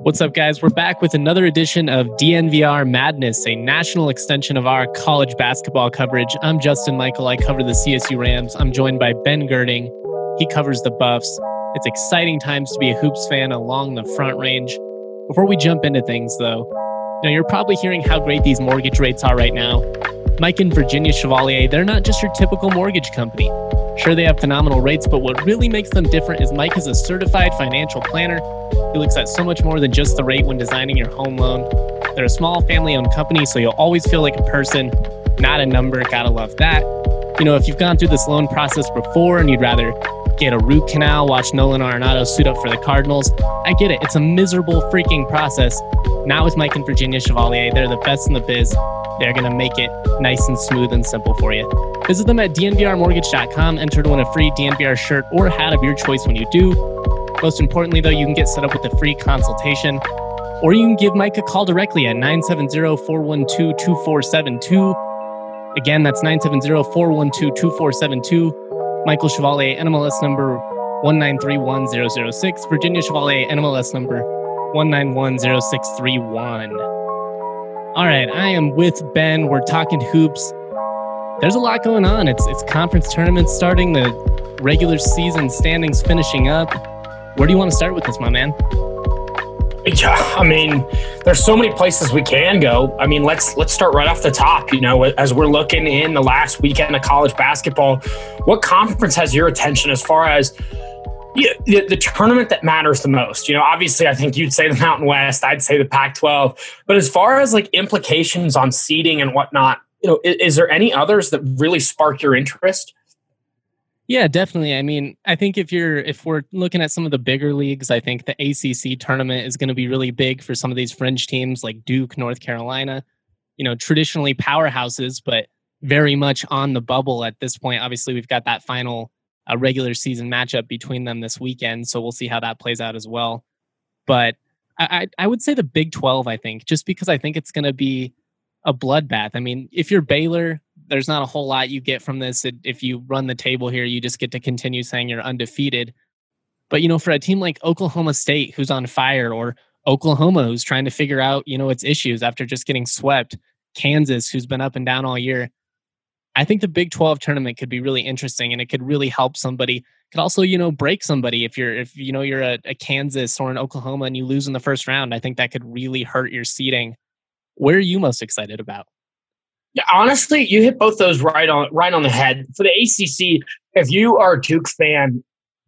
What's up, guys? We're back with another edition of DNVR Madness, a national extension of our college basketball coverage. I'm Justin Michael. I cover the CSU Rams. I'm joined by Ben Gerding. He covers the Buffs. It's exciting times to be a Hoops fan along the front range. Before we jump into things, though, you know, you're probably hearing how great these mortgage rates are right now. Mike and Virginia Chevalier, they're not just your typical mortgage company. Sure, they have phenomenal rates, but what really makes them different is Mike is a certified financial planner. He looks at so much more than just the rate when designing your home loan. They're a small family owned company, so you'll always feel like a person, not a number. Gotta love that. You know, if you've gone through this loan process before and you'd rather get a root canal, watch Nolan Arenado suit up for the Cardinals, I get it. It's a miserable freaking process. Not with Mike and Virginia Chevalier. They're the best in the biz. They're going to make it nice and smooth and simple for you. Visit them at dnvrmortgage.com. Enter to win a free DNVR shirt or hat of your choice when you do. Most importantly, though, you can get set up with a free consultation, or you can give Mike a call directly at 970 412 2472. Again, that's 970 412 2472. Michael Chevalier, NMLS number 1931006. Virginia Chevalier, NMLS number 1910631. All right, I am with Ben. We're talking hoops. There's a lot going on. It's it's conference tournaments starting, the regular season standings finishing up. Where do you want to start with this, my man? Yeah, I mean, there's so many places we can go. I mean, let's let's start right off the top. You know, as we're looking in the last weekend of college basketball, what conference has your attention as far as yeah, the, the, tournament that matters the most. You know, obviously, I think you'd say the Mountain West. I'd say the Pac-12. But as far as like implications on seeding and whatnot, you know, is, is there any others that really spark your interest? Yeah, definitely. I mean, I think if you're if we're looking at some of the bigger leagues, I think the ACC tournament is going to be really big for some of these fringe teams like Duke, North Carolina. You know, traditionally powerhouses, but very much on the bubble at this point. Obviously, we've got that final a regular season matchup between them this weekend. So we'll see how that plays out as well. But I, I would say the Big 12, I think, just because I think it's going to be a bloodbath. I mean, if you're Baylor, there's not a whole lot you get from this. If you run the table here, you just get to continue saying you're undefeated. But, you know, for a team like Oklahoma State, who's on fire, or Oklahoma, who's trying to figure out, you know, its issues after just getting swept, Kansas, who's been up and down all year, I think the Big 12 tournament could be really interesting and it could really help somebody. Could also, you know, break somebody if you're if you know you're a, a Kansas or an Oklahoma and you lose in the first round. I think that could really hurt your seeding. Where are you most excited about? Yeah, honestly, you hit both those right on right on the head. For the ACC, if you are a Duke fan,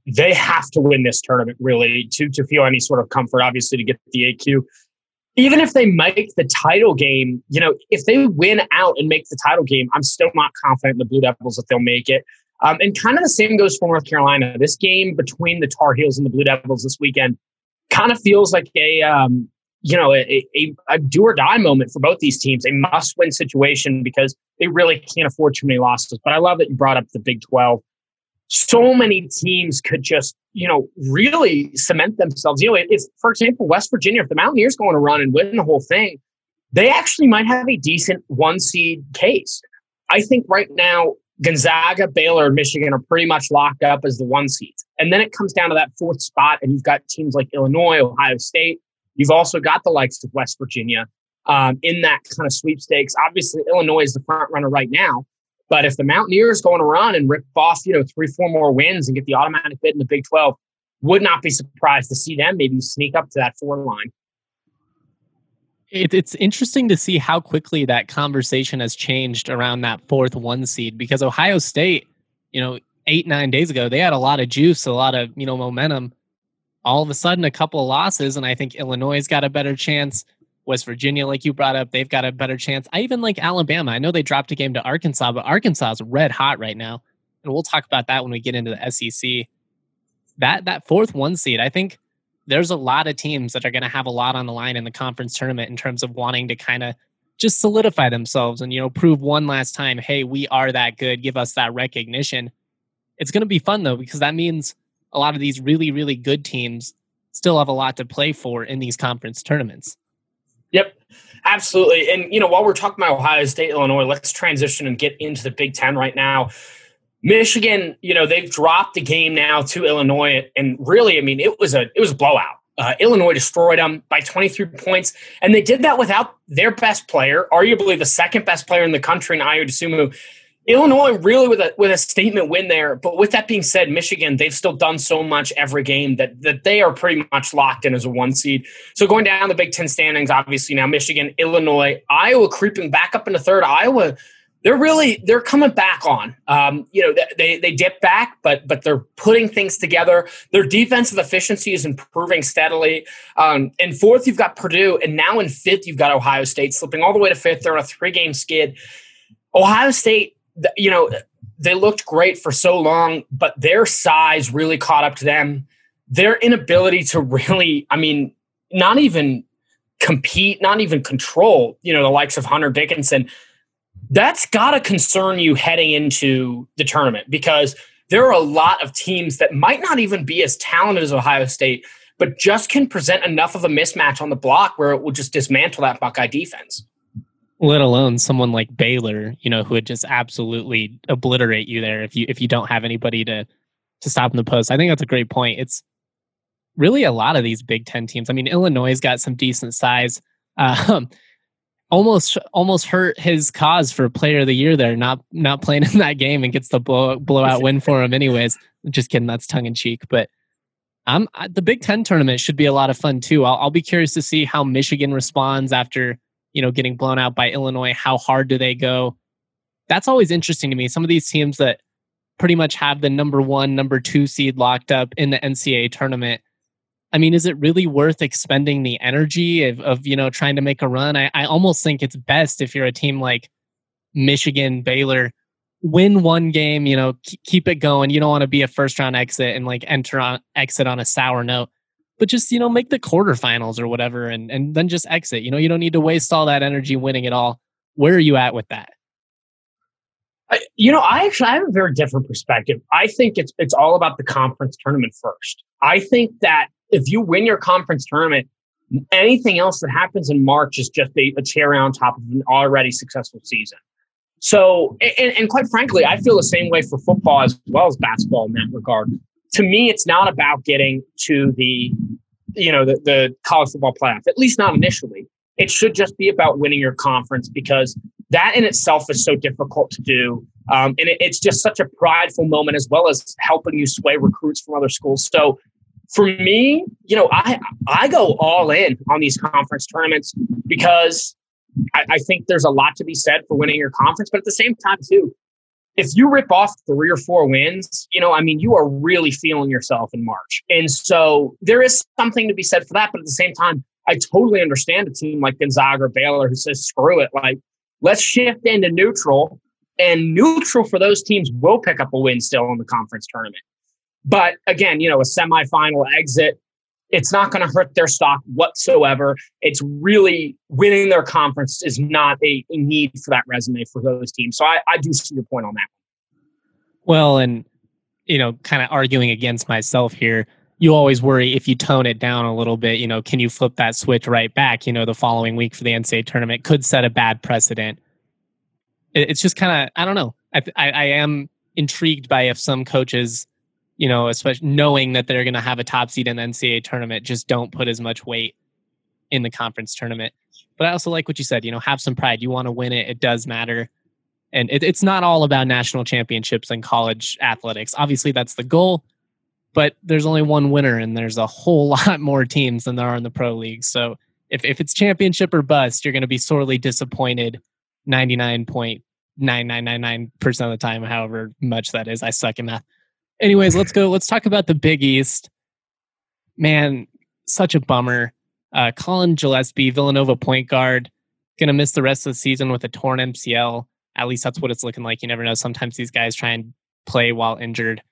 they have to win this tournament really to to feel any sort of comfort. Obviously, to get the AQ even if they make the title game, you know, if they win out and make the title game, I'm still not confident in the Blue Devils that they'll make it. Um, and kind of the same goes for North Carolina. This game between the Tar Heels and the Blue Devils this weekend kind of feels like a, um, you know, a, a, a do or die moment for both these teams. A must win situation because they really can't afford too many losses. But I love that you brought up the Big 12 so many teams could just, you know, really cement themselves. You know, if, for example, West Virginia, if the Mountaineers go on a run and win the whole thing, they actually might have a decent one seed case. I think right now, Gonzaga, Baylor, and Michigan are pretty much locked up as the one seeds. And then it comes down to that fourth spot, and you've got teams like Illinois, Ohio State. You've also got the likes of West Virginia um, in that kind of sweepstakes. Obviously, Illinois is the front runner right now. But if the Mountaineers go on a run and rip off, you know, three, four more wins and get the automatic bid in the Big 12, would not be surprised to see them maybe sneak up to that four line. It, it's interesting to see how quickly that conversation has changed around that fourth one seed because Ohio State, you know, eight, nine days ago, they had a lot of juice, a lot of, you know, momentum. All of a sudden, a couple of losses, and I think Illinois got a better chance. West Virginia, like you brought up, they've got a better chance. I even like Alabama. I know they dropped a game to Arkansas, but Arkansas is red hot right now. And we'll talk about that when we get into the SEC. That that fourth one seed, I think there's a lot of teams that are going to have a lot on the line in the conference tournament in terms of wanting to kind of just solidify themselves and you know prove one last time hey we are that good give us that recognition it's going to be fun though because that means a lot of these really really good teams still have a lot to play for in these conference tournaments yep. Absolutely. And you know while we're talking about ohio state illinois let's transition and get into the big ten right now. Michigan you know they've dropped the game now to illinois. And really i mean it was a it was a blowout. Uh, Illinois destroyed them by 23 points, and they did that without their best player, arguably the second best player in the country, in Ayo Dosunmu. Illinois really with a with a statement win there. But with that being said, Michigan they've still done so much every game that that they are pretty much locked in as a one seed. So going down the Big Ten standings, obviously now Michigan, Illinois, Iowa creeping back up into third. Iowa they're really they're coming back on. Um, you know, they they dip back, but but they're putting things together. Their defensive efficiency is improving steadily. Um, in fourth, you've got Purdue, and now in fifth, you've got Ohio State slipping all the way to fifth. They're on a three game skid. Ohio State, you know, they looked great for so long, but their size really caught up to them. Their inability to really, I mean, not even compete, not even control, you know, the likes of Hunter Dickinson that's got to concern you heading into the tournament because there are a lot of teams that might not even be as talented as Ohio State, but just can present enough of a mismatch on the block where it will just dismantle that Buckeye defense. Let alone someone like Baylor, you know, who would just absolutely obliterate you there if you if you don't have anybody to to stop in the post. I think that's a great point. It's really a lot of these Big Ten teams. I mean, Illinois got some decent size. Um, almost almost hurt his cause for player of the year there, not not playing in that game and gets the blow blowout win for him anyways. Just kidding, that's tongue in cheek. But I'm the Big Ten tournament should be a lot of fun too. I'll, I'll be curious to see how Michigan responds after you know getting blown out by Illinois. How hard do they go? That's always interesting to me. Some of these teams that pretty much have the number one, number two seed locked up in the NCAA tournament I mean, is it really worth expending the energy of, of you know trying to make a run? I, I almost think it's best if you're a team like Michigan, Baylor, win one game, you know, keep it going. You don't want to be a first round exit and like enter on exit on a sour note, but just you know make the quarterfinals or whatever, and and then just exit. You know, you don't need to waste all that energy winning it all. Where are you at with that? I, you know, I actually I have a very different perspective. I think it's it's all about the conference tournament first. I think that if you win your conference tournament, anything else that happens in March is just a, a cherry on top of an already successful season. So, and, and, quite frankly, I feel the same way for football as well as basketball in that regard. To me, it's not about getting to the, you know, the, the college football playoff, at least not initially. It should just be about winning your conference because that in itself is so difficult to do. Um, and it, it's just such a prideful moment as well as helping you sway recruits from other schools. So for me, you know, I I go all in on these conference tournaments because I, I, think there's a lot to be said for winning your conference, but at the same time, too, if you rip off three or four wins, you know, I mean, you are really feeling yourself in March, and so there is something to be said for that. But at the same time, I totally understand a team like Gonzaga or Baylor who says, "Screw it, like let's shift into neutral." And neutral for those teams will pick up a win still in the conference tournament. But again, you know, a semifinal exit, it's not going to hurt their stock whatsoever. It's really winning their conference is not a, a need for that resume for those teams. So I, I do see your point on that. Well, and, you know, kind of arguing against myself here, you always worry if you tone it down a little bit, you know, can you flip that switch right back, you know, the following week for the NCAA tournament could set a bad precedent. It's just kind of, I don't know. I, I, I am intrigued by if some coaches you know, especially knowing that they're going to have a top seed in the NCAA tournament, just don't put as much weight in the conference tournament. But I also like what you said, you know, have some pride. You want to win it, it does matter. And it, it's not all about national championships and college athletics. Obviously, that's the goal, but there's only one winner, and there's a whole lot more teams than there are in the pro league. So if, if it's championship or bust, you're going to be sorely disappointed 99.9999% of the time, however much that is. I suck in math. Anyways, let's go. Let's talk about the Big East. Man, such a bummer. Uh, Collin Gillespie, Villanova point guard, going to miss the rest of the season with a torn MCL. At least that's what it's looking like. You never know. Sometimes these guys try and play while injured.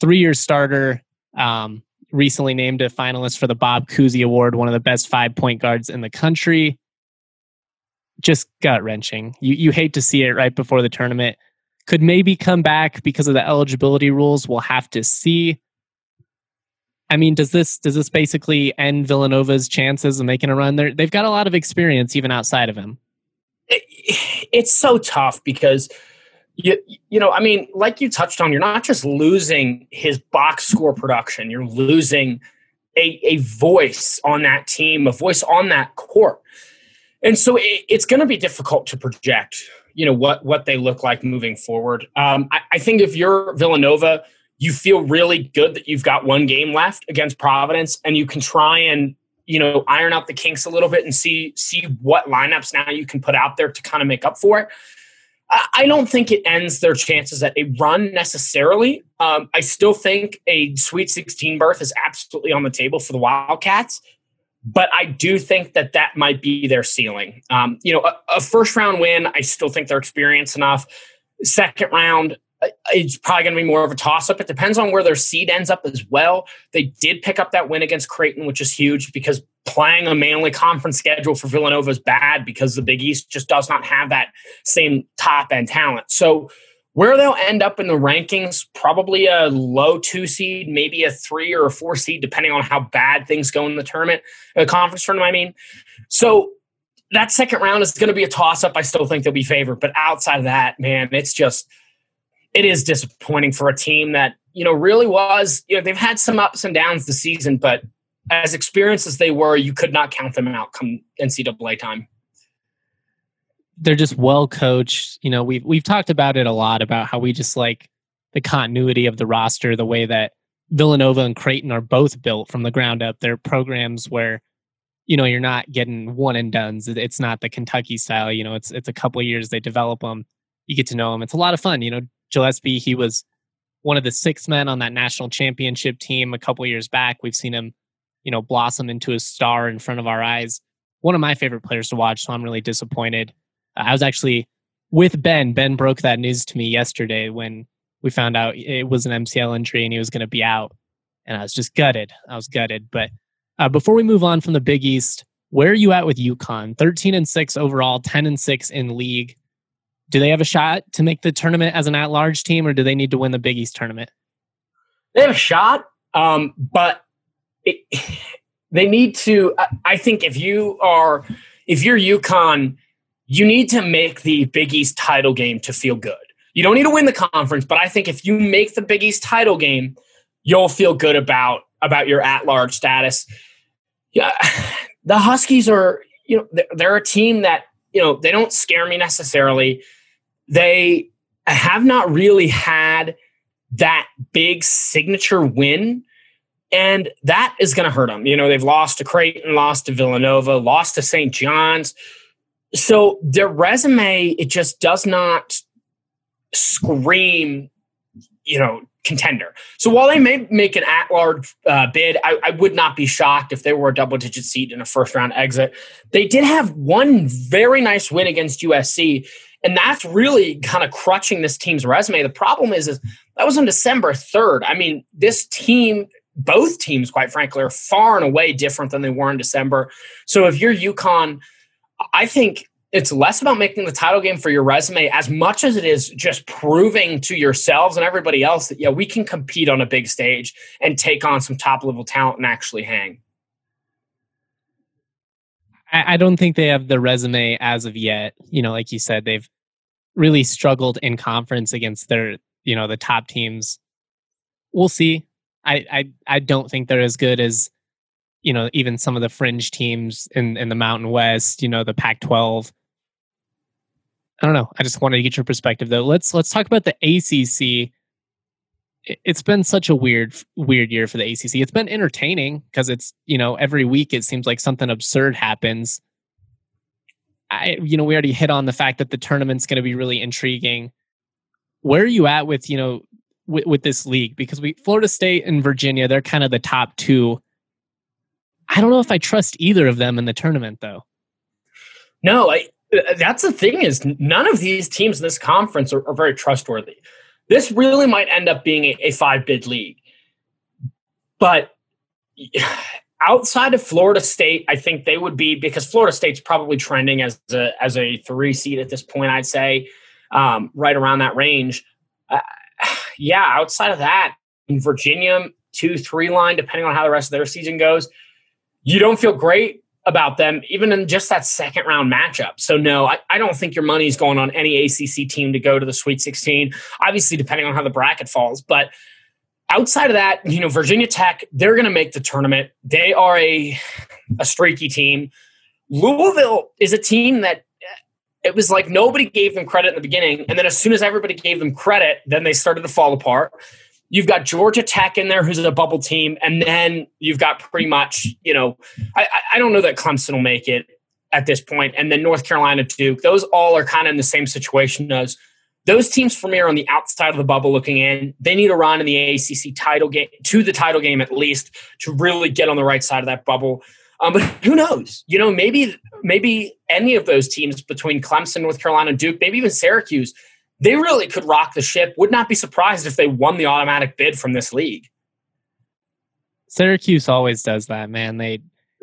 Three year starter, um, recently named a finalist for the Bob Cousy Award, one of the best five point guards in the country. Just gut wrenching. You you hate to see it right before the tournament. Could maybe come back because of the eligibility rules. We'll have to see. I mean, does this does this basically end Villanova's chances of making a run? They've got a lot of experience even outside of him. It, it's so tough because you you know, I mean, like you touched on, you're not just losing his box score production, you're losing a, a voice on that team, a voice on that court. And so it, it's going to be difficult to project, you know, what what they look like moving forward. Um, I, I think if you're Villanova, you feel really good that you've got one game left against Providence, and you can try and you know iron out the kinks a little bit and see see what lineups now you can put out there to kind of make up for it. I don't think it ends their chances at a run necessarily. Um, I still think a Sweet 16 berth is absolutely on the table for the Wildcats, but I do think that that might be their ceiling. Um, you know, a, a, first round win, I still think they're experienced enough. Second round, it's probably going to be more of a toss up. It depends on where their seed ends up as well. They did pick up that win against Creighton, which is huge because playing a mainly conference schedule for Villanova is bad because the Big East just does not have that same top end talent. So, where they'll end up in the rankings, probably a low two seed, maybe a three or a four seed, depending on how bad things go in the tournament, conference tournament, I mean. So, that second round is going to be a toss up. I still think they'll be favored. But outside of that, man, it's just it is disappointing for a team that you know really was you know they've had some ups and downs this season but as experienced as they were you could not count them out come ncaa time they're just well coached you know we've we've talked about it a lot about how we just like the continuity of the roster the way that villanova and creighton are both built from the ground up they're programs where you know you're not getting one and dones it's not the kentucky style you know it's it's a couple years they develop them you get to know them it's a lot of fun you know Gillespie, he was one of the six men on that national championship team a couple years back. We've seen him, you know, blossom into a star in front of our eyes. One of my favorite players to watch, so I'm really disappointed. I was actually with Ben. Ben broke that news to me yesterday when we found out it was an MCL injury and he was going to be out. And I was just gutted. I was gutted. But uh, before we move on from the Big East, where are you at with UConn? 13 and 6 overall, 10 and 6 in league do they have a shot to make the tournament as an at-large team, or do they need to win the Big East tournament? They have a shot, um, but it, they need to. I think if you are, if you're UConn, you need to make the Big East title game to feel good. You don't need to win the conference, but I think if you make the Big East title game, you'll feel good about about your at-large status. Yeah, the Huskies are, you know, they're a team that you know they don't scare me necessarily they have not really had that big signature win. And that is going to hurt them. You know, they've lost to Creighton, lost to Villanova, lost to St. John's. So their resume, it just does not scream, you know, contender. So while they may make an at-large uh, bid, I, I, would not be shocked if they were a double-digit seat in a first-round exit. They did have one very nice win against USC, and that's really kind of crutching this team's resume. The problem is, is that was on December 3rd. I mean, this team, both teams, quite frankly, are far and away different than they were in December. So if you're UConn, I think it's less about making the title game for your resume as much as it is just proving to yourselves and everybody else that yeah we can compete on a big stage and take on some top level talent and actually hang I, don't think they have the resume as of yet. You know, like you said, they've really struggled in conference against their, you know, the top teams. We'll see. I, I, I don't think they're as good as, you know, even some of the fringe teams in, in the Mountain West, you know, the Pac 12. I don't know. I just wanted to get your perspective though. Let's let's talk about the ACC it's been such a weird weird year for the ACC. It's been entertaining because it's you know every week it seems like something absurd happens. I you know we already hit on the fact that the tournament's going to be really intriguing. Where are you at with you know with, with this league? Because we Florida State and Virginia they're kind of the top two. I don't know if I trust either of them in the tournament though. No, I, that's the thing is none of these teams in this conference are, are very trustworthy. This really might end up being a, a five bid league. But outside of Florida State, I think they would be because Florida State's probably trending as a as a three seed at this point. I'd say um, right around that range. Uh, yeah, outside of that, Virginia two three line, depending on how the rest of their season goes, you don't feel great about them, even in just that second round matchup. So, no, I, I don't think your money is going on any ACC team to go to the Sweet 16, obviously, depending on how the bracket falls. But outside of that, you know, Virginia Tech, they're going to make the tournament. They are a, a streaky team. Louisville is a team that eh, it was like nobody gave them credit in the beginning. And then as soon as everybody gave them credit, then they started to fall apart. You've got Georgia Tech in there, who's a bubble team, and then you've got pretty much, you know, I, I don't know that Clemson will make it at this point, and then North Carolina, Duke. Those all are kind of in the same situation as those teams for me are on the outside of the bubble looking in. They need a run in the ACC title game to the title game at least to really get on the right side of that bubble. Um, but who knows? You know, maybe maybe any of those teams between Clemson, North Carolina, Duke, maybe even Syracuse they really could rock the ship. Would not be surprised if they won the automatic bid from this league. Syracuse always does that, man. They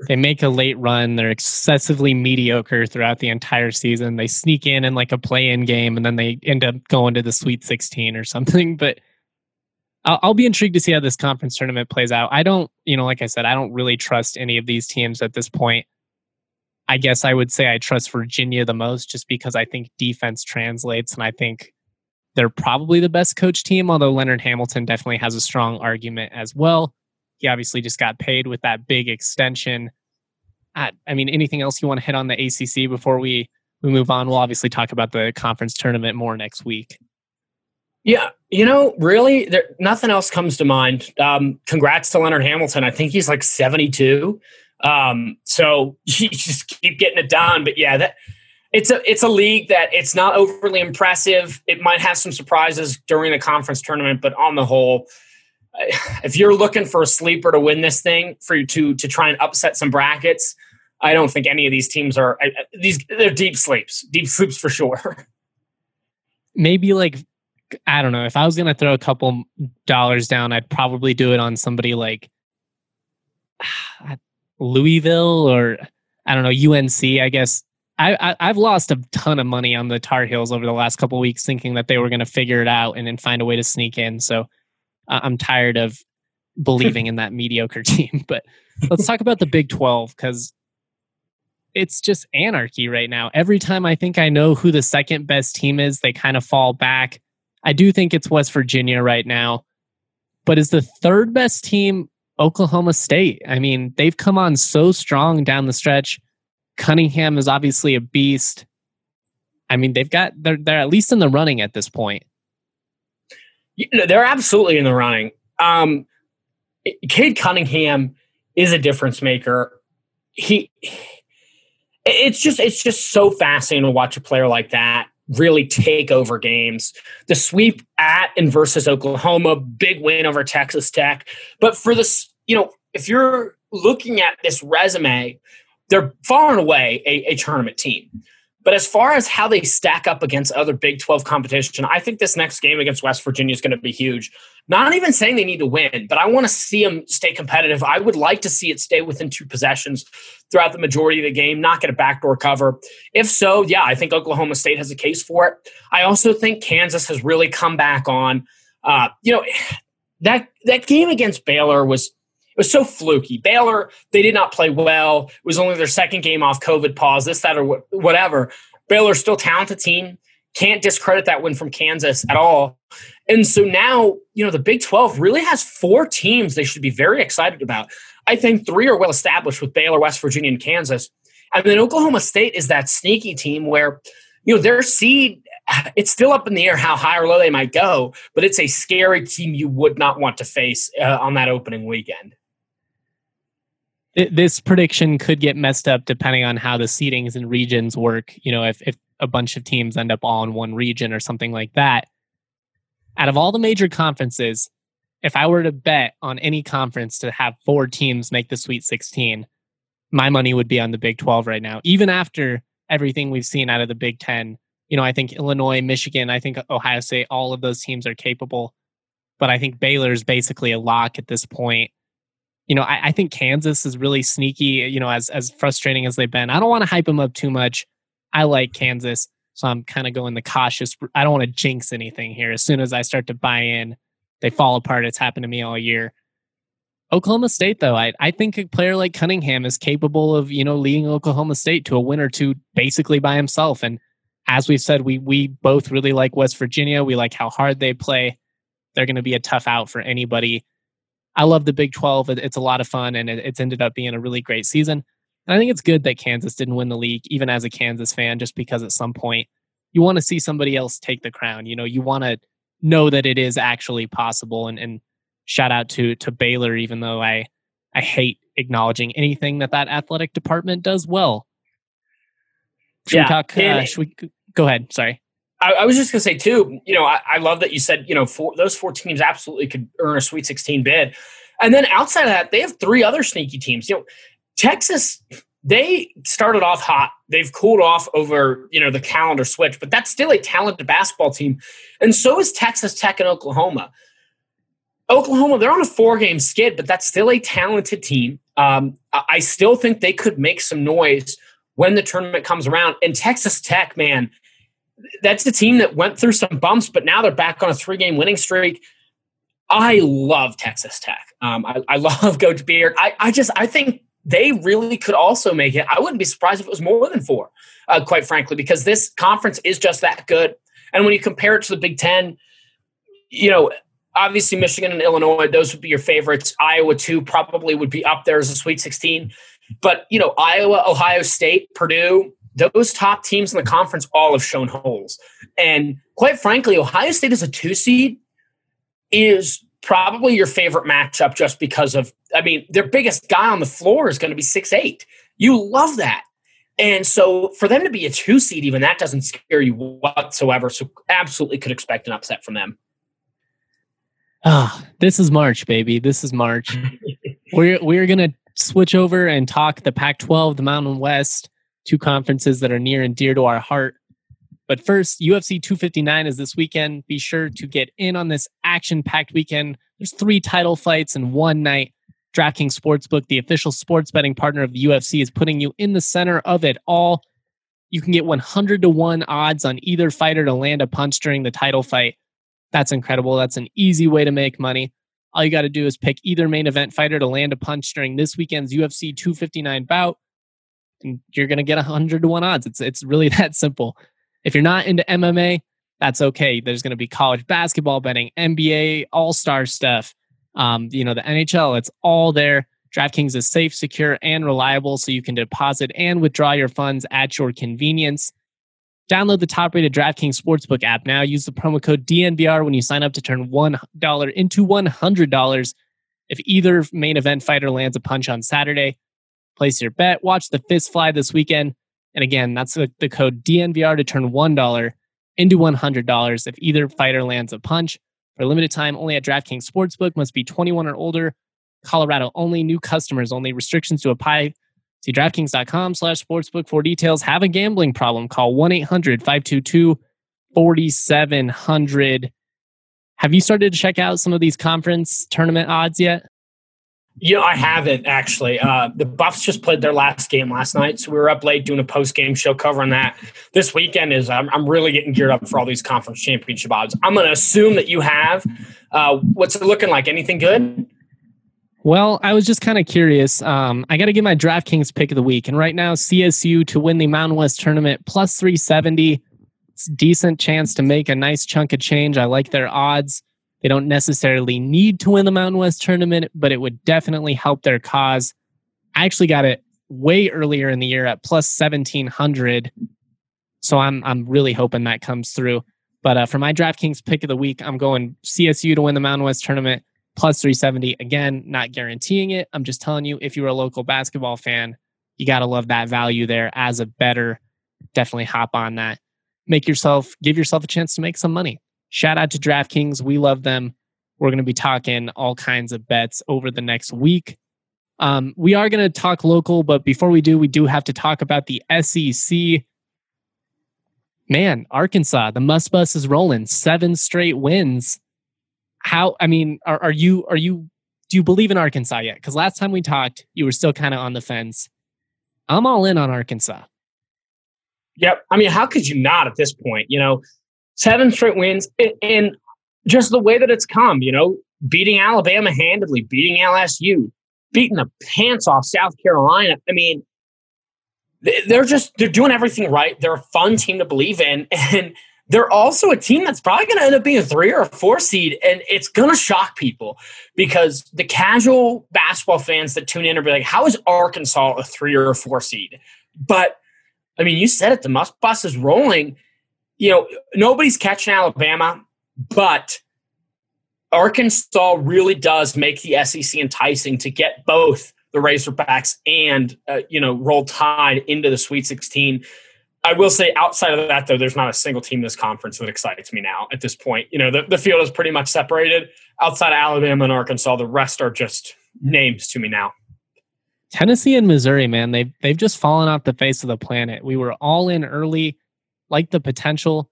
they make a late run. They're excessively mediocre throughout the entire season. They sneak in in like a play-in game, and then they end up going to the Sweet 16 or something. But I'll, I'll be intrigued to see how this conference tournament plays out. I don't, you know, like I said, I don't really trust any of these teams at this point. I guess I would say I trust Virginia the most just because I think defense translates and I think they're probably the best coach team, although Leonard Hamilton definitely has a strong argument as well. He obviously just got paid with that big extension. I, I mean, anything else you want to hit on the ACC before we, we move on? We'll obviously talk about the conference tournament more next week. Yeah, you know, really, there, nothing else comes to mind. Um, congrats to Leonard Hamilton. I think he's like 72. Um, so you just keep getting it done. But yeah, that it's a it's a league that it's not overly impressive. It might have some surprises during the conference tournament, but on the whole, if you're looking for a sleeper to win this thing for you to to try and upset some brackets, I don't think any of these teams are these they're deep sleeps, deep sleeps for sure. Maybe like I don't know. If I was going to throw a couple dollars down, I'd probably do it on somebody like Louisville or I don't know UNC. I guess I, I have lost a ton of money on the Tar Heels over the last couple weeks, thinking that they were going to figure it out and then find a way to sneak in. So uh, I'm tired of believing in that mediocre team. But let's talk about the Big Twelve because it's just anarchy right now. Every time I think I know who the second best team is, they kind of fall back. I do think it's West Virginia right now, but is the third best team Oklahoma State. I mean, they've come on so strong down the stretch. Cunningham is obviously a beast. I mean, they've got they're they're at least in the running at this point. they're absolutely in the running. Um, Cade Cunningham is a difference maker. He, it's just it's just so fascinating to watch a player like that really take over games. The sweep at and versus Oklahoma, big win over Texas Tech. But for this, you know, if you're looking at this resume, they're far and away a, a tournament team. But as far as how they stack up against other Big 12 competition, I think this next game against West Virginia is going to be huge. Not even saying they need to win, but I want to see them stay competitive. I would like to see it stay within two possessions throughout the majority of the game, not get a backdoor cover. If so, yeah, I think Oklahoma State has a case for it. I also think Kansas has really come back on. Uh, you know, that that game against Baylor was was so fluky. Baylor, they did not play well. It was only their second game off COVID pause, this, that, or whatever. Baylor's still talented team. Can't discredit that win from Kansas at all. And so now, you know, the Big 12 really has four teams they should be very excited about. I think three are well established with Baylor, West Virginia, and Kansas. And then Oklahoma State is that sneaky team where, you know, their seed, it's still up in the air how high or low they might go, but it's a scary team you would not want to face uh, on that opening weekend this prediction could get messed up depending on how the seedings and regions work. You know, if, if a bunch of teams end up all in one region or something like that. Out of all the major conferences, if I were to bet on any conference to have four teams make the Sweet 16, my money would be on the Big 12 right now, even after everything we've seen out of the Big 10. You know, I think Illinois, Michigan, I think Ohio State, all of those teams are capable. But I think Baylor's basically a lock at this point you know, I, I think Kansas is really sneaky, you know, as as frustrating as they've been. I don't want to hype them up too much. I like Kansas. So I'm kind of going the cautious. I don't want to jinx anything here. As soon as I start to buy in, they fall apart. It's happened to me all year. Oklahoma State, though, I, I think a player like Cunningham is capable of, you know, leading Oklahoma State to a win or two basically by himself. And as we've said, we we both really like West Virginia. We like how hard they play. They're going to be a tough out for anybody. I love the Big 12. It's a lot of fun, and it's ended up being a really great season. And I think it's good that Kansas didn't win the league, even as a Kansas fan, just because at some point you want to see somebody else take the crown. You know, you want to know that it is actually possible. And, and shout out to to Baylor, even though I I hate acknowledging anything that that athletic department does well. Should yeah, we talk? Uh, should we go ahead? Sorry. I, I was just going to say too. You know, I, I, love that you said you know four, those four teams absolutely could earn a Sweet 16 bid, and then outside of that, they have three other sneaky teams. You know, Texas they started off hot. They've cooled off over, you know, the calendar switch, but that's still a talented basketball team. And so is Texas Tech and Oklahoma. Oklahoma, they're on a four game skid, but that's still a talented team. Um, I still think they could make some noise when the tournament comes around. And Texas Tech, man, that's the team that went through some bumps, but now they're back on a three game winning streak. I love Texas Tech. Um, I, I, love Coach Beard. I, I just I think they really could also make it. I wouldn't be surprised if it was more than four, uh, quite frankly, because this conference is just that good. And when you compare it to the Big Ten, you know, obviously Michigan and Illinois, those would be your favorites. Iowa, too, probably would be up there as a Sweet 16. But, you know, Iowa, Ohio State, Purdue, those top teams in the conference all have shown holes. And quite frankly, Ohio State as a two seed is probably your favorite matchup just because of I mean, their biggest guy on the floor is going to be six eight. You love that. And so for them to be a two seed, even that doesn't scare you whatsoever. So absolutely could expect an upset from them. Ah, oh, this is March, baby. This is March. we're we're gonna switch over and talk the Pac-12, the Mountain West, two conferences that are near and dear to our heart. But first, UFC 259 is this weekend. Be sure to get in on this action packed weekend. There's three title fights in one night. DraftKings Sportsbook, the official sports betting partner of the UFC, is putting you in the center of it all. You can get 100 to 1 odds on either fighter to land a punch during the title fight. That's incredible. That's an easy way to make money. All you got to do is pick either main event fighter to land a punch during this weekend's UFC 259 bout, you're going to get 100 to 1 odds. It's, it's really that simple. If you're not into MMA, that's okay. There's going to be college basketball betting, NBA, all star stuff, um, you know, the NHL, it's all there. DraftKings is safe, secure, and reliable, so you can deposit and withdraw your funds at your convenience. Download the top rated DraftKings Sportsbook app now. Use the promo code DNVR when you sign up to turn $1 into $100 if either main event fighter lands a punch on Saturday. Place your bet. Watch the fist fly this weekend. And again, that's the, code DNVR to turn $1 into $100 if either fighter lands a punch. For a limited time, only at DraftKings Sportsbook, must be 21 or older. Colorado only, new customers only. Restrictions to apply. See DraftKings.com slash sportsbook for details. Have a gambling problem? Call 1 800 522 4700. Have you started to check out some of these conference tournament odds yet? You know, I haven't actually. Uh, the Buffs just played their last game last night, so we were up late doing a post game show covering that. This weekend is I'm, I'm really getting geared up for all these conference championship odds. I'm going to assume that you have. Uh, what's it looking like? Anything good? Well, I was just kind of curious. Um, I got to get my DraftKings pick of the week, and right now CSU to win the Mountain West tournament plus 370. It's decent chance to make a nice chunk of change. I like their odds. They don't necessarily need to win the Mountain West tournament, but it would definitely help their cause. I actually got it way earlier in the year at plus 1700. So I'm I'm really hoping that comes through. But uh, for my DraftKings pick of the week, I'm going CSU to win the Mountain West tournament plus 370. Again, not guaranteeing it. I'm just telling you, if you're a local basketball fan, you got to love that value there as a bettor. Definitely hop on that. Make yourself, give yourself a chance to make some money. Shout out to DraftKings. We love them. We're going to be talking all kinds of bets over the next week. Um, we are going to talk local, but before we do, we do have to talk about the SEC. Man, Arkansas, the Muss Bus is rolling. Seven straight wins. How? I mean, are, are you are you do you believe in Arkansas yet? Because last time we talked, you were still kind of on the fence. I'm all in on Arkansas. Yep. I mean, how could you not at this point? You know, seven straight wins and just the way that it's come, you know, beating Alabama handedly, beating LSU, beating the pants off South Carolina. I mean, they're just they're doing everything right. They're a fun team to believe in, and they're also a team that's probably going to end up being a three or a four seed, and it's going to shock people because the casual basketball fans that tune in are be like, "How is Arkansas a three or a four seed?" But I mean, you said it. The bus is rolling. You know, nobody's catching Alabama, but Arkansas really does make the SEC enticing to get both the Razorbacks and uh, you know roll Tide into the Sweet 16. I will say, outside of that, though, there's not a single team in this conference that excites me now at this point. You know, the, the field is pretty much separated. Outside of Alabama and Arkansas, the rest are just names to me now. Tennessee and Missouri, man, they've they've just fallen off the face of the planet. We were all in early, like the potential.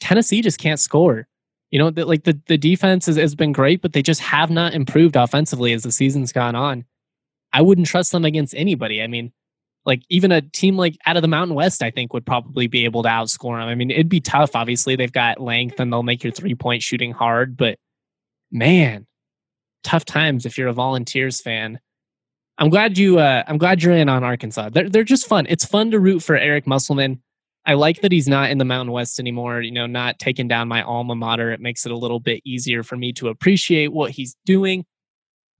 Tennessee just can't score. You know, like the the defense has, has been great, but they just have not improved offensively as the season's gone on. I wouldn't trust them against anybody. I mean, like even a team like out of the Mountain West, I think would probably be able to outscore them. I mean, it'd be tough. Obviously, they've got length and they'll make your three point shooting hard, but man, tough times if you're a Volunteers fan. I'm glad you. Uh, I'm glad you're in on Arkansas. They're they're just fun. It's fun to root for Eric Musselman. I like that he's not in the Mountain West anymore. You know, not taking down my alma mater. It makes it a little bit easier for me to appreciate what he's doing.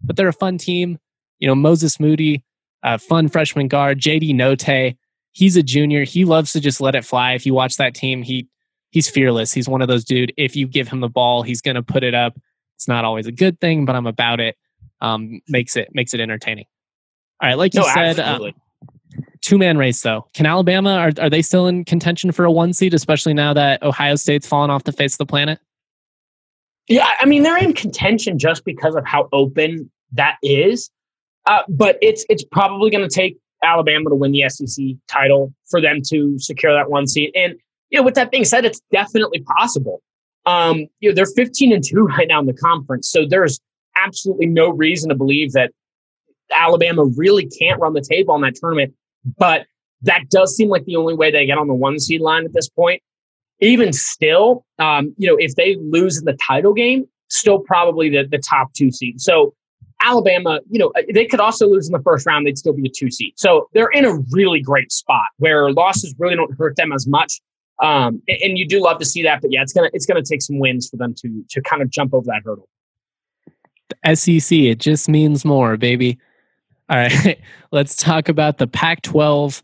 But they're a fun team you know, Moses Moody, uh, fun freshman guard, JD Notae. He's a junior. He loves to just let it fly. If you watch that team, he he's fearless. He's one of those dude. If you give him the ball, he's going to put it up. It's not always a good thing, but I'm about it. Um, makes it makes it entertaining. All right, like you no, said, uh, two man race though. Can Alabama are are they still in contention for a one seed, especially now that Ohio State's fallen off the face of the planet? Yeah, I mean they're in contention just because of how open that is. Uh, but it's it's probably going to take Alabama to win the SEC title for them to secure that one seat. And you know, with that being said, it's definitely possible. Um, you know, they're 15 and two right now in the conference, so there's absolutely no reason to believe that Alabama really can't run the table on that tournament. But that does seem like the only way they get on the one seed line at this point. Even still, um, you know, if they lose in the title game, still probably the, the top two seed. So Alabama, you know, they could also lose in the first round. They'd still be a two seed. So they're in a really great spot where losses really don't hurt them as much. Um, and you do love to see that, but yeah, it's gonna it's gonna take some wins for them to to kind of jump over that hurdle. The SEC, it just means more, baby. All right, let's talk about the Pac-12.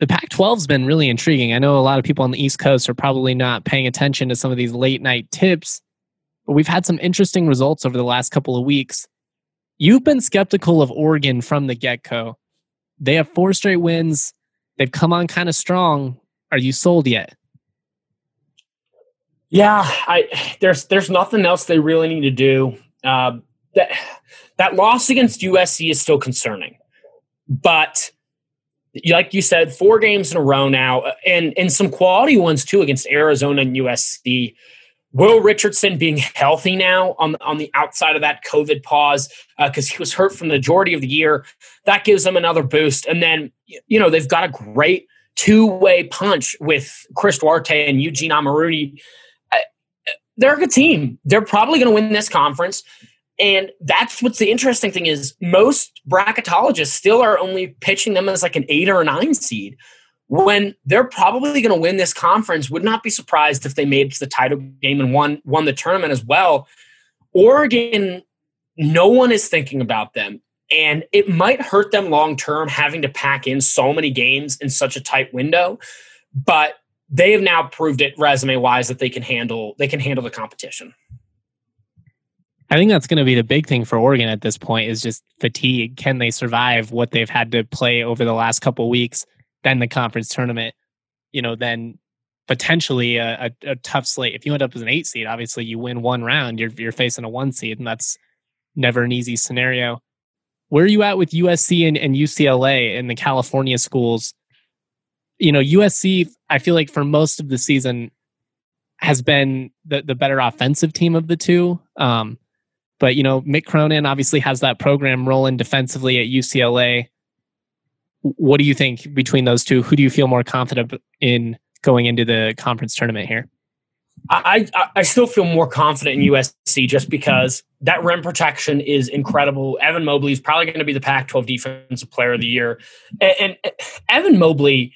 The Pac-12's been really intriguing. I know a lot of people on the East Coast are probably not paying attention to some of these late night tips, but we've had some interesting results over the last couple of weeks. You've been skeptical of Oregon from the get go. They have four straight wins. They've come on kind of strong. Are you sold yet? Yeah, I there's there's nothing else they really need to do. Uh, that that loss against USC is still concerning, but like you said, four games in a row now, and and some quality ones too against Arizona and USC. Will Richardson being healthy now on, on the outside of that COVID pause because uh, he was hurt for the majority of the year, that gives them another boost. And then, you know, they've got a great two way punch with Chris Duarte and Eugene. Uh, they're a good team. They're probably going to win this conference. And that's what's the interesting thing is most bracketologists still are only pitching them as like an eight or a nine seed when they're probably going to win this conference. Would not be surprised if they made the title game and won won the tournament as well. Oregon, no one is thinking about them, and it might hurt them long term having to pack in so many games in such a tight window. But they have now proved it resume wise that they can handle they can handle the competition. I think that's going to be the big thing for Oregon at this point is just fatigue. Can they survive what they've had to play over the last couple weeks? then the conference tournament, you know, then potentially a, a, a, tough slate. If you end up as an eight seed, obviously you win one round, you're you're facing a one seed, and that's never an easy scenario. Where are you at with USC and, and UCLA and the California schools? You know, USC, I feel like for most of the season has been the, the better offensive team of the two. Um, But you know, Mick Cronin obviously has that program rolling defensively at UCLA. What do you think between those two? Who do you feel more confident in going into the conference tournament here? I, I, still feel more confident in USC just because that rim protection is incredible. Evan Mobley is probably going to be the Pac-12 Defensive Player of the Year, and, and Evan Mobley,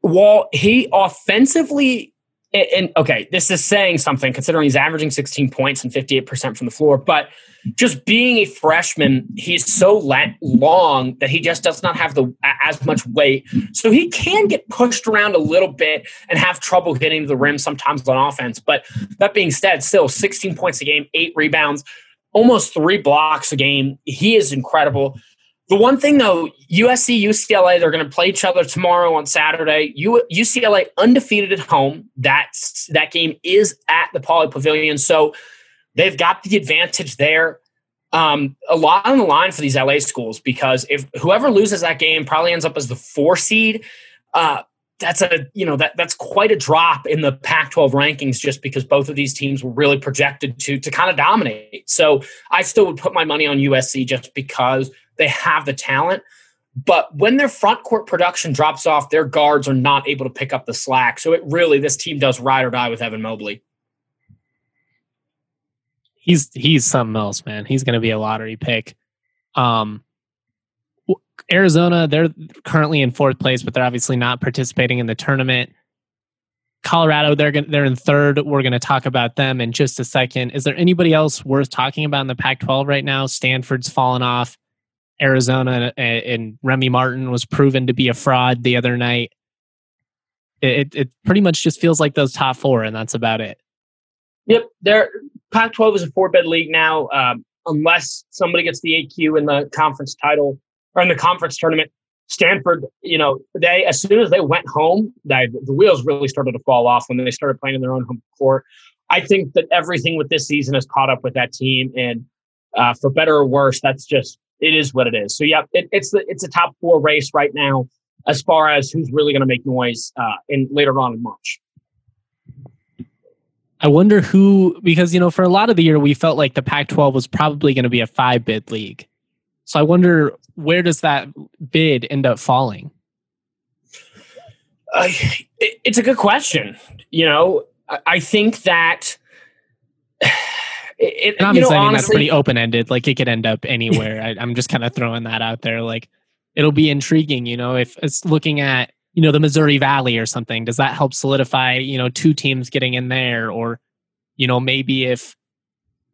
while he offensively and, okay, this is saying something considering he's averaging 16 points and 58% from the floor, but just being a freshman, he's so long that he just does not have the as much weight. So he can get pushed around a little bit and have trouble getting to the rim sometimes on offense. But that being said, still 16 points a game, eight rebounds, almost three blocks a game. He is incredible. The one thing though, USC, UCLA, they're going to play each other tomorrow on Saturday. U- UCLA undefeated at home. That's that game is at the Pauley Pavilion, so they've got the advantage there. Um, a lot on the line for these LA schools because if whoever loses that game probably ends up as the four seed. Uh, that's a you know that that's quite a drop in the Pac-12 rankings just because both of these teams were really projected to to kind of dominate. So I still would put my money on USC just because they have the talent. But when their front court production drops off, their guards are not able to pick up the slack. So it really, this team does ride or die with Evan Mobley. He's he's something else, man. He's going to be a lottery pick. Um, Arizona, they're currently in fourth place, but they're obviously not participating in the tournament. Colorado, they're going they're in third. We're going to talk about them in just a second. Is there anybody else worth talking about in the Pac-12 right now? Stanford's fallen off. Arizona and, and Remy Martin was proven to be a fraud the other night. It, it pretty much just feels like those top four, and that's about it. Yep, there. Pac-12 is a four-bid league now, um, unless somebody gets the AQ in the conference title or in the conference tournament. Stanford, you know, they as soon as they went home, they, the wheels really started to fall off when they started playing in their own home court. I think that everything with this season has caught up with that team, and uh, for better or worse, that's just it is what it is. So yeah, it, it's the it's a top four race right now as far as who's really going to make noise uh, in later on in March. I wonder who because you know for a lot of the year we felt like the Pac-12 was probably going to be a five bid league. So I wonder where does that bid end up falling? Uh, it, it's a good question. You know, I, I think that it, and obviously, you know, honestly, that's pretty open ended. Like it could end up anywhere. I, I'm just kind of throwing that out there. Like it'll be intriguing, you know, if it's looking at you know the Missouri Valley or something. Does that help solidify you know two teams getting in there, or you know maybe if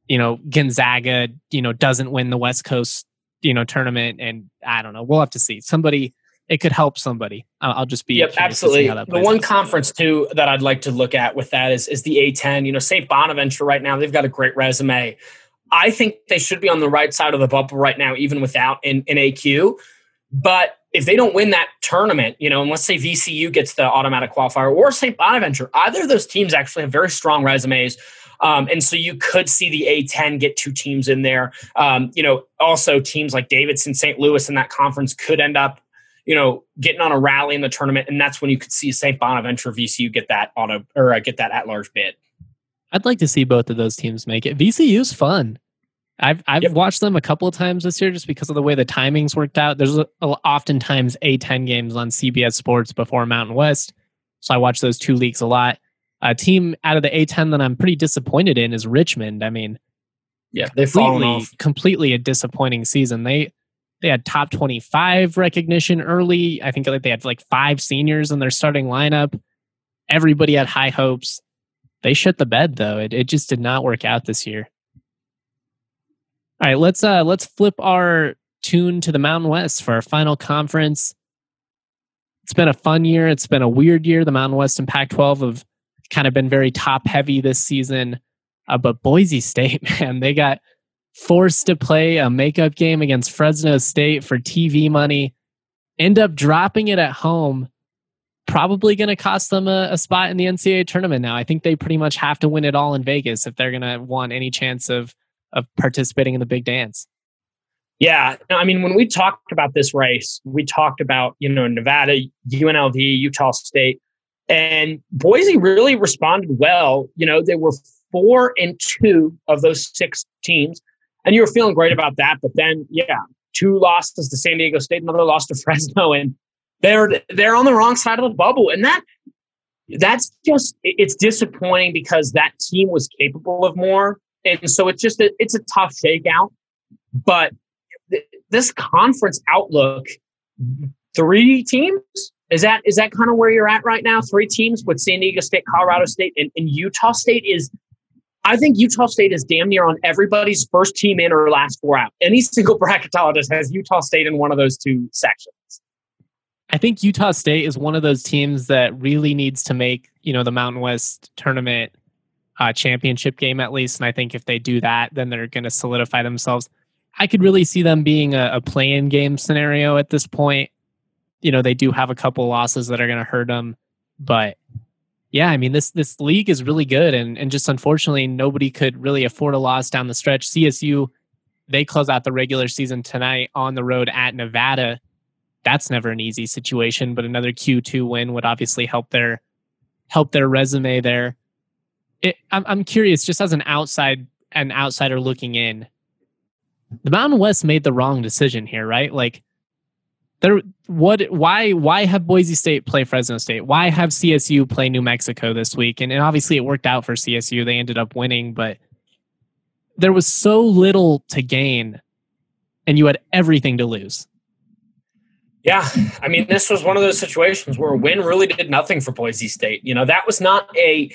you know Gonzaga you know doesn't win the West Coast you know tournament, and I don't know, we'll have to see. Somebody it could help somebody. I'll just be yep, absolutely. The one out. conference too that I'd like to look at with that is is the A10. You know, St. Bonaventure right now they've got a great resume. I think they should be on the right side of the bubble right now, even without an, an AQ. But if they don't win that tournament, you know, and let's say VCU gets the automatic qualifier or St. Bonaventure, either of those teams actually have very strong resumes. Um, and so you could see the A10 get two teams in there. Um, you know, also teams like Davidson, St. Louis in that conference could end up you know, getting on a rally in the tournament, and that's when you could see St. Bonaventure VCU get that on a or uh, get that at large bid. I'd like to see both of those teams make it. VCU's fun. I've I've yep. watched them a couple of times this year just because of the way the timings worked out. There's a, a, oftentimes A10 games on CBS Sports before Mountain West, so I watch those two leagues a lot. A team out of the A10 that I'm pretty disappointed in is Richmond. I mean, yeah, they've fallen off. Completely a disappointing season. They they had top 25 recognition early. I think like they had like five seniors in their starting lineup. Everybody had high hopes. They shut the bed though. It it just did not work out this year. All right, let's uh let's flip our tune to the Mountain West for our final conference. It's been a fun year. It's been a weird year. The Mountain West and Pac-12 have kind of been very top heavy this season. Uh, but Boise State, man, they got forced to play a makeup game against Fresno State for TV money, end up dropping it at home. Probably going to cost them a, a, spot in the NCAA tournament now. I think they pretty much have to win it all in Vegas if they're going to want any chance of of participating in the big dance. Yeah, I mean, when we talked about this race, we talked about you know Nevada, UNLV, Utah State, and Boise really responded well. You know, they were four and two of those six teams and you were feeling great about that. But then, yeah, two losses to San Diego State, another loss to Fresno, and they're they're on the wrong side of the bubble, and that that's just it's disappointing because that team was capable of more, and so it's just a, it's a tough shakeout. But th- this conference outlook, three teams is that is that kind of where you're at right now? Three teams with San Diego State, Colorado State, and, and Utah State is. I think Utah State is damn near on everybody's first team in or last four out. Any single bracketologist has Utah State in one of those two sections. I think Utah State is one of those teams that really needs to make you know the Mountain West tournament uh, championship game at least, and I think if they do that, then they're going to solidify themselves. I could really see them being a, a play-in game scenario at this point. You know, they do have a couple losses that are going to hurt them, but yeah, I mean this this league is really good, and and just unfortunately nobody could really afford a loss down the stretch. CSU they close out the regular season tonight on the road at Nevada that's never an easy situation. But another Q2 win would obviously help their help their resume there. It, I'm I'm curious, just as an outside an outsider looking in, the Mountain West made the wrong decision here, right? Like there what why why have Boise State play Fresno State? Why have CSU play New Mexico this week? And, and obviously it worked out for CSU. They ended up winning, but there was so little to gain and you had everything to lose. Yeah, I mean, this was one of those situations where a win really did nothing for Boise State. You know, that was not a,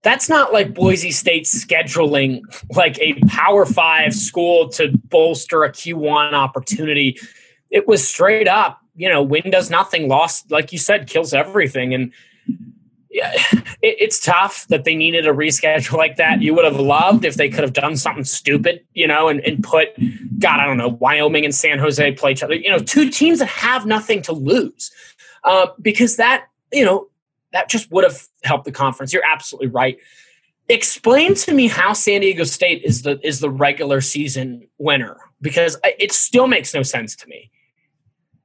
that's not like Boise State scheduling like a Power Five school to bolster a Q1 opportunity. It was straight up, you know, win does nothing, loss, like you said, kills everything. And yeah, it, it's tough that they needed a reschedule like that. You would have loved if they could have done something stupid, you know, and, and put, God, I don't know, Wyoming and San Jose play each other, you know, two teams that have nothing to lose. Uh, because that, you know, that just would have helped the conference. You're absolutely right. Explain to me how San Diego State is the is the regular season winner because it still makes no sense to me.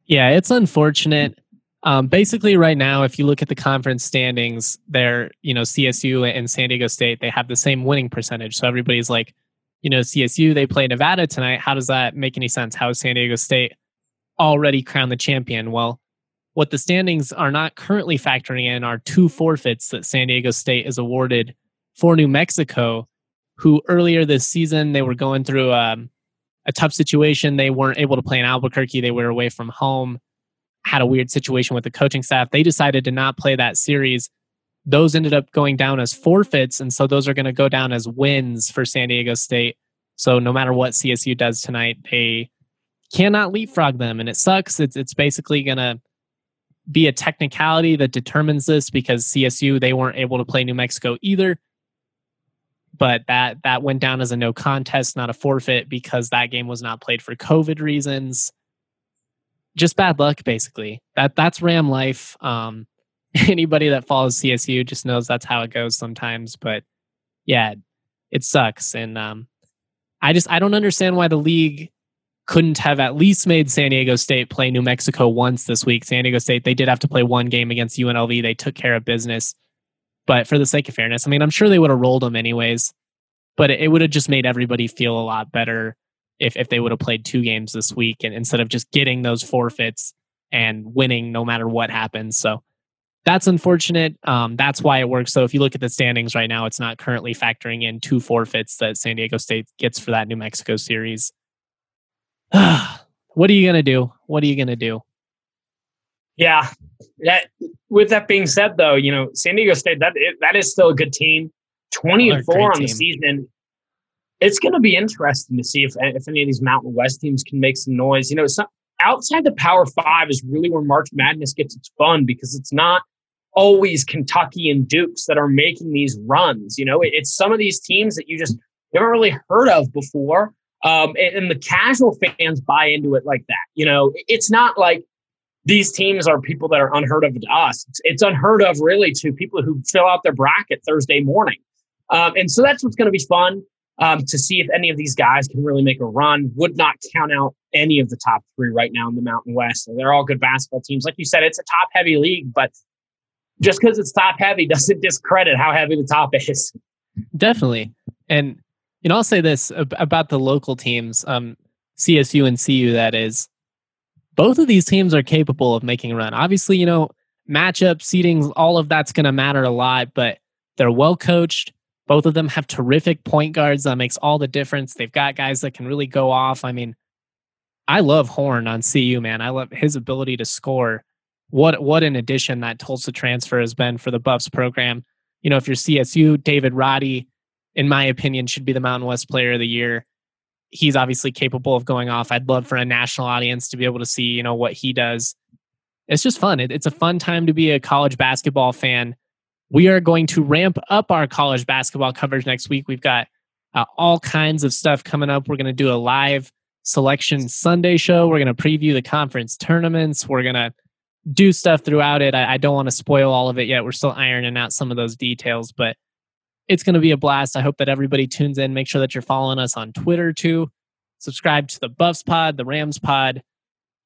Yeah, it's unfortunate. Um, basically, right now, if you look at the conference standings, they're, you know, CSU and San Diego State, they have the same winning percentage. So everybody's like, you know, CSU, they play Nevada tonight. How does that make any sense? How is San Diego State already crowned the champion? Well, what the standings are not currently factoring in are two forfeits that San Diego State is awarded for New Mexico, who earlier this season, they were going through um, a tough situation. They weren't able to play in Albuquerque, they were away from home had a weird situation with the coaching staff. They decided to not play that series. Those ended up going down as forfeits. And so those are going to go down as wins for San Diego State. So no matter what CSU does tonight, they cannot leapfrog them. And it sucks. It's, it's basically going to be a technicality that determines this because CSU, they weren't able to play New Mexico either. But that that went down as a no contest, not a forfeit, because that game was not played for COVID reasons. Just bad luck basically. That that's ram life. Um anybody that follows csu just knows that's how it goes sometimes but yeah it sucks. And um i just i don't understand why the league couldn't have at least made san diego state play new mexico once this week. San diego state they did have to play one game against unlv they took care of business but for the sake of fairness i mean i'm sure they would have rolled them anyways but it, it would have just made everybody feel a lot better if, if they would have played two games this week and instead of just getting those forfeits and winning no matter what happens. So that's unfortunate. Um, that's why it works. So if you look at the standings right now, it's not currently factoring in two forfeits that San Diego State gets for that New Mexico series. what are you going to do? What are you going to do? Yeah. That, with that being said, though, you know, San Diego State, that, that is still a good team. 20 and 4 on team. the season it's going to be interesting to see if, if any of these Mountain West teams can make some noise. You know, outside the Power Five is really where March Madness gets its fun because it's not always Kentucky and Dukes that are making these runs. You know, it, it's some of these teams that you just never really heard of before. Um, and, and the casual fans buy into it like that. You know, it's not like these teams are people that are unheard of to us. It's, it's unheard of really to people who fill out their bracket Thursday morning. Um, and so that's what's going to be fun um, to see if any of these guys can really make a run. Would not count out any of the top three right now in the Mountain West. They're all good basketball teams. Like you said, it's a top heavy league, but just because it's top heavy doesn't discredit how heavy the top is. Definitely. And You know, I'll say this about the local teams, um, CSU and CU, that is. Both of these teams are capable of making a run. Obviously, you know, matchup, seedings, all of that's going to matter a lot, but they're well coached. Both of them have terrific point guards. That makes all the difference. They've got guys that can really go off. I mean, I love Horne on CU, man. I love his ability to score. What what an addition that Tulsa transfer has been for the Buffs program. You know, if you're CSU, David Roddy, in my opinion, should be the Mountain West Player of the Year. He's obviously capable of going off. I'd love for a national audience to be able to see, you know, what he does. It's just fun. It, it's a fun time to be a college basketball fan. We are going to ramp up our college basketball coverage next week. We've got uh, all kinds of stuff coming up. We're going to do a live selection Sunday show. We're going to preview the conference tournaments. We're going to do stuff throughout it. I, I don't want to spoil all of it yet. We're still ironing out some of those details, but it's going to be a blast. I hope that everybody tunes in. Make sure that you're following us on Twitter too. Subscribe to the Buffs Pod, the Rams Pod,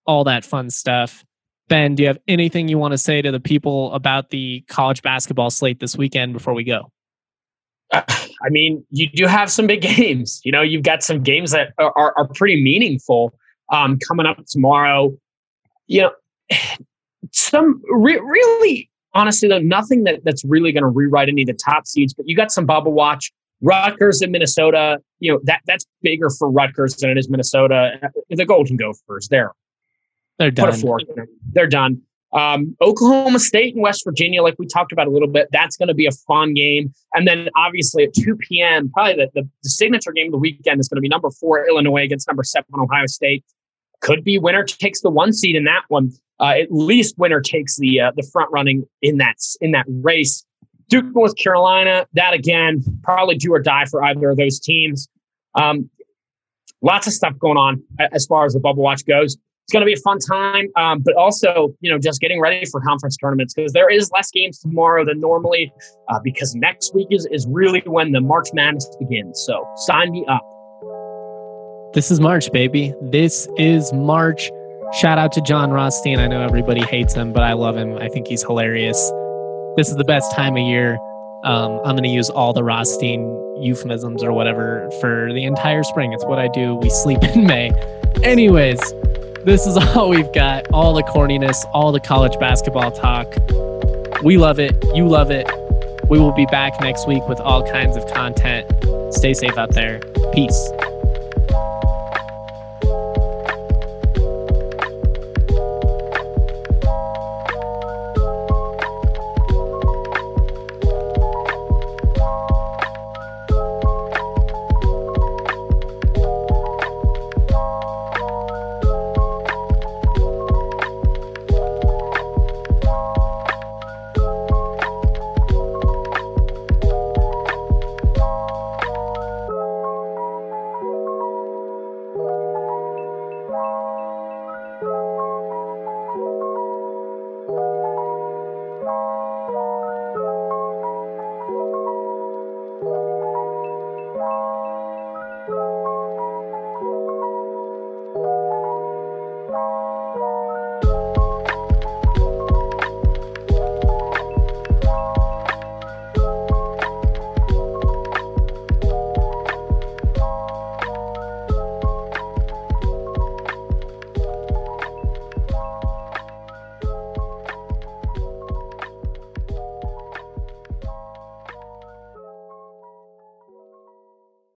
all that fun stuff. Ben, do you have anything you want to say to the people about the college basketball slate this weekend before we go? I mean, you do have some big games. You know, you've got some games that are, are, are pretty meaningful um, coming up tomorrow. You know, some re- really, honestly, though, nothing that, that's really going to rewrite any of the top seeds, but you got some bubble watch. Rutgers in Minnesota, you know, that that's bigger for Rutgers than it is Minnesota. The Golden Gophers, they're they're done. They're done. Um, Oklahoma State and West Virginia, like we talked about a little bit, that's going to be a fun game. And then obviously at 2 p.m., probably the, the, the signature game of the weekend is going to be number four Illinois against number seven Ohio State. Could be winner takes the one seed in that one. Uh, at least winner takes the uh, the front running in that in that race. Duke, North Carolina, that again probably do or die for either of those teams. Um, lots of stuff going on as far as the bubble watch goes it's going to be a fun time. Um, but also, you know, just getting ready for conference tournaments because there is less games tomorrow than normally uh, because next week is, is really when the March Madness begins. So sign me up. This is March, baby. This is March. Shout out to Jon Rothstein. I know everybody hates him, but I love him. I think he's hilarious. This is the best time of year. Um, I'm going to use all the Rothstein euphemisms or whatever for the entire spring. It's what I do. We sleep in May. Anyways, this is all we've got. All the corniness, all the college basketball talk. We love it. You love it. We will be back next week with all kinds of content. Stay safe out there. Peace.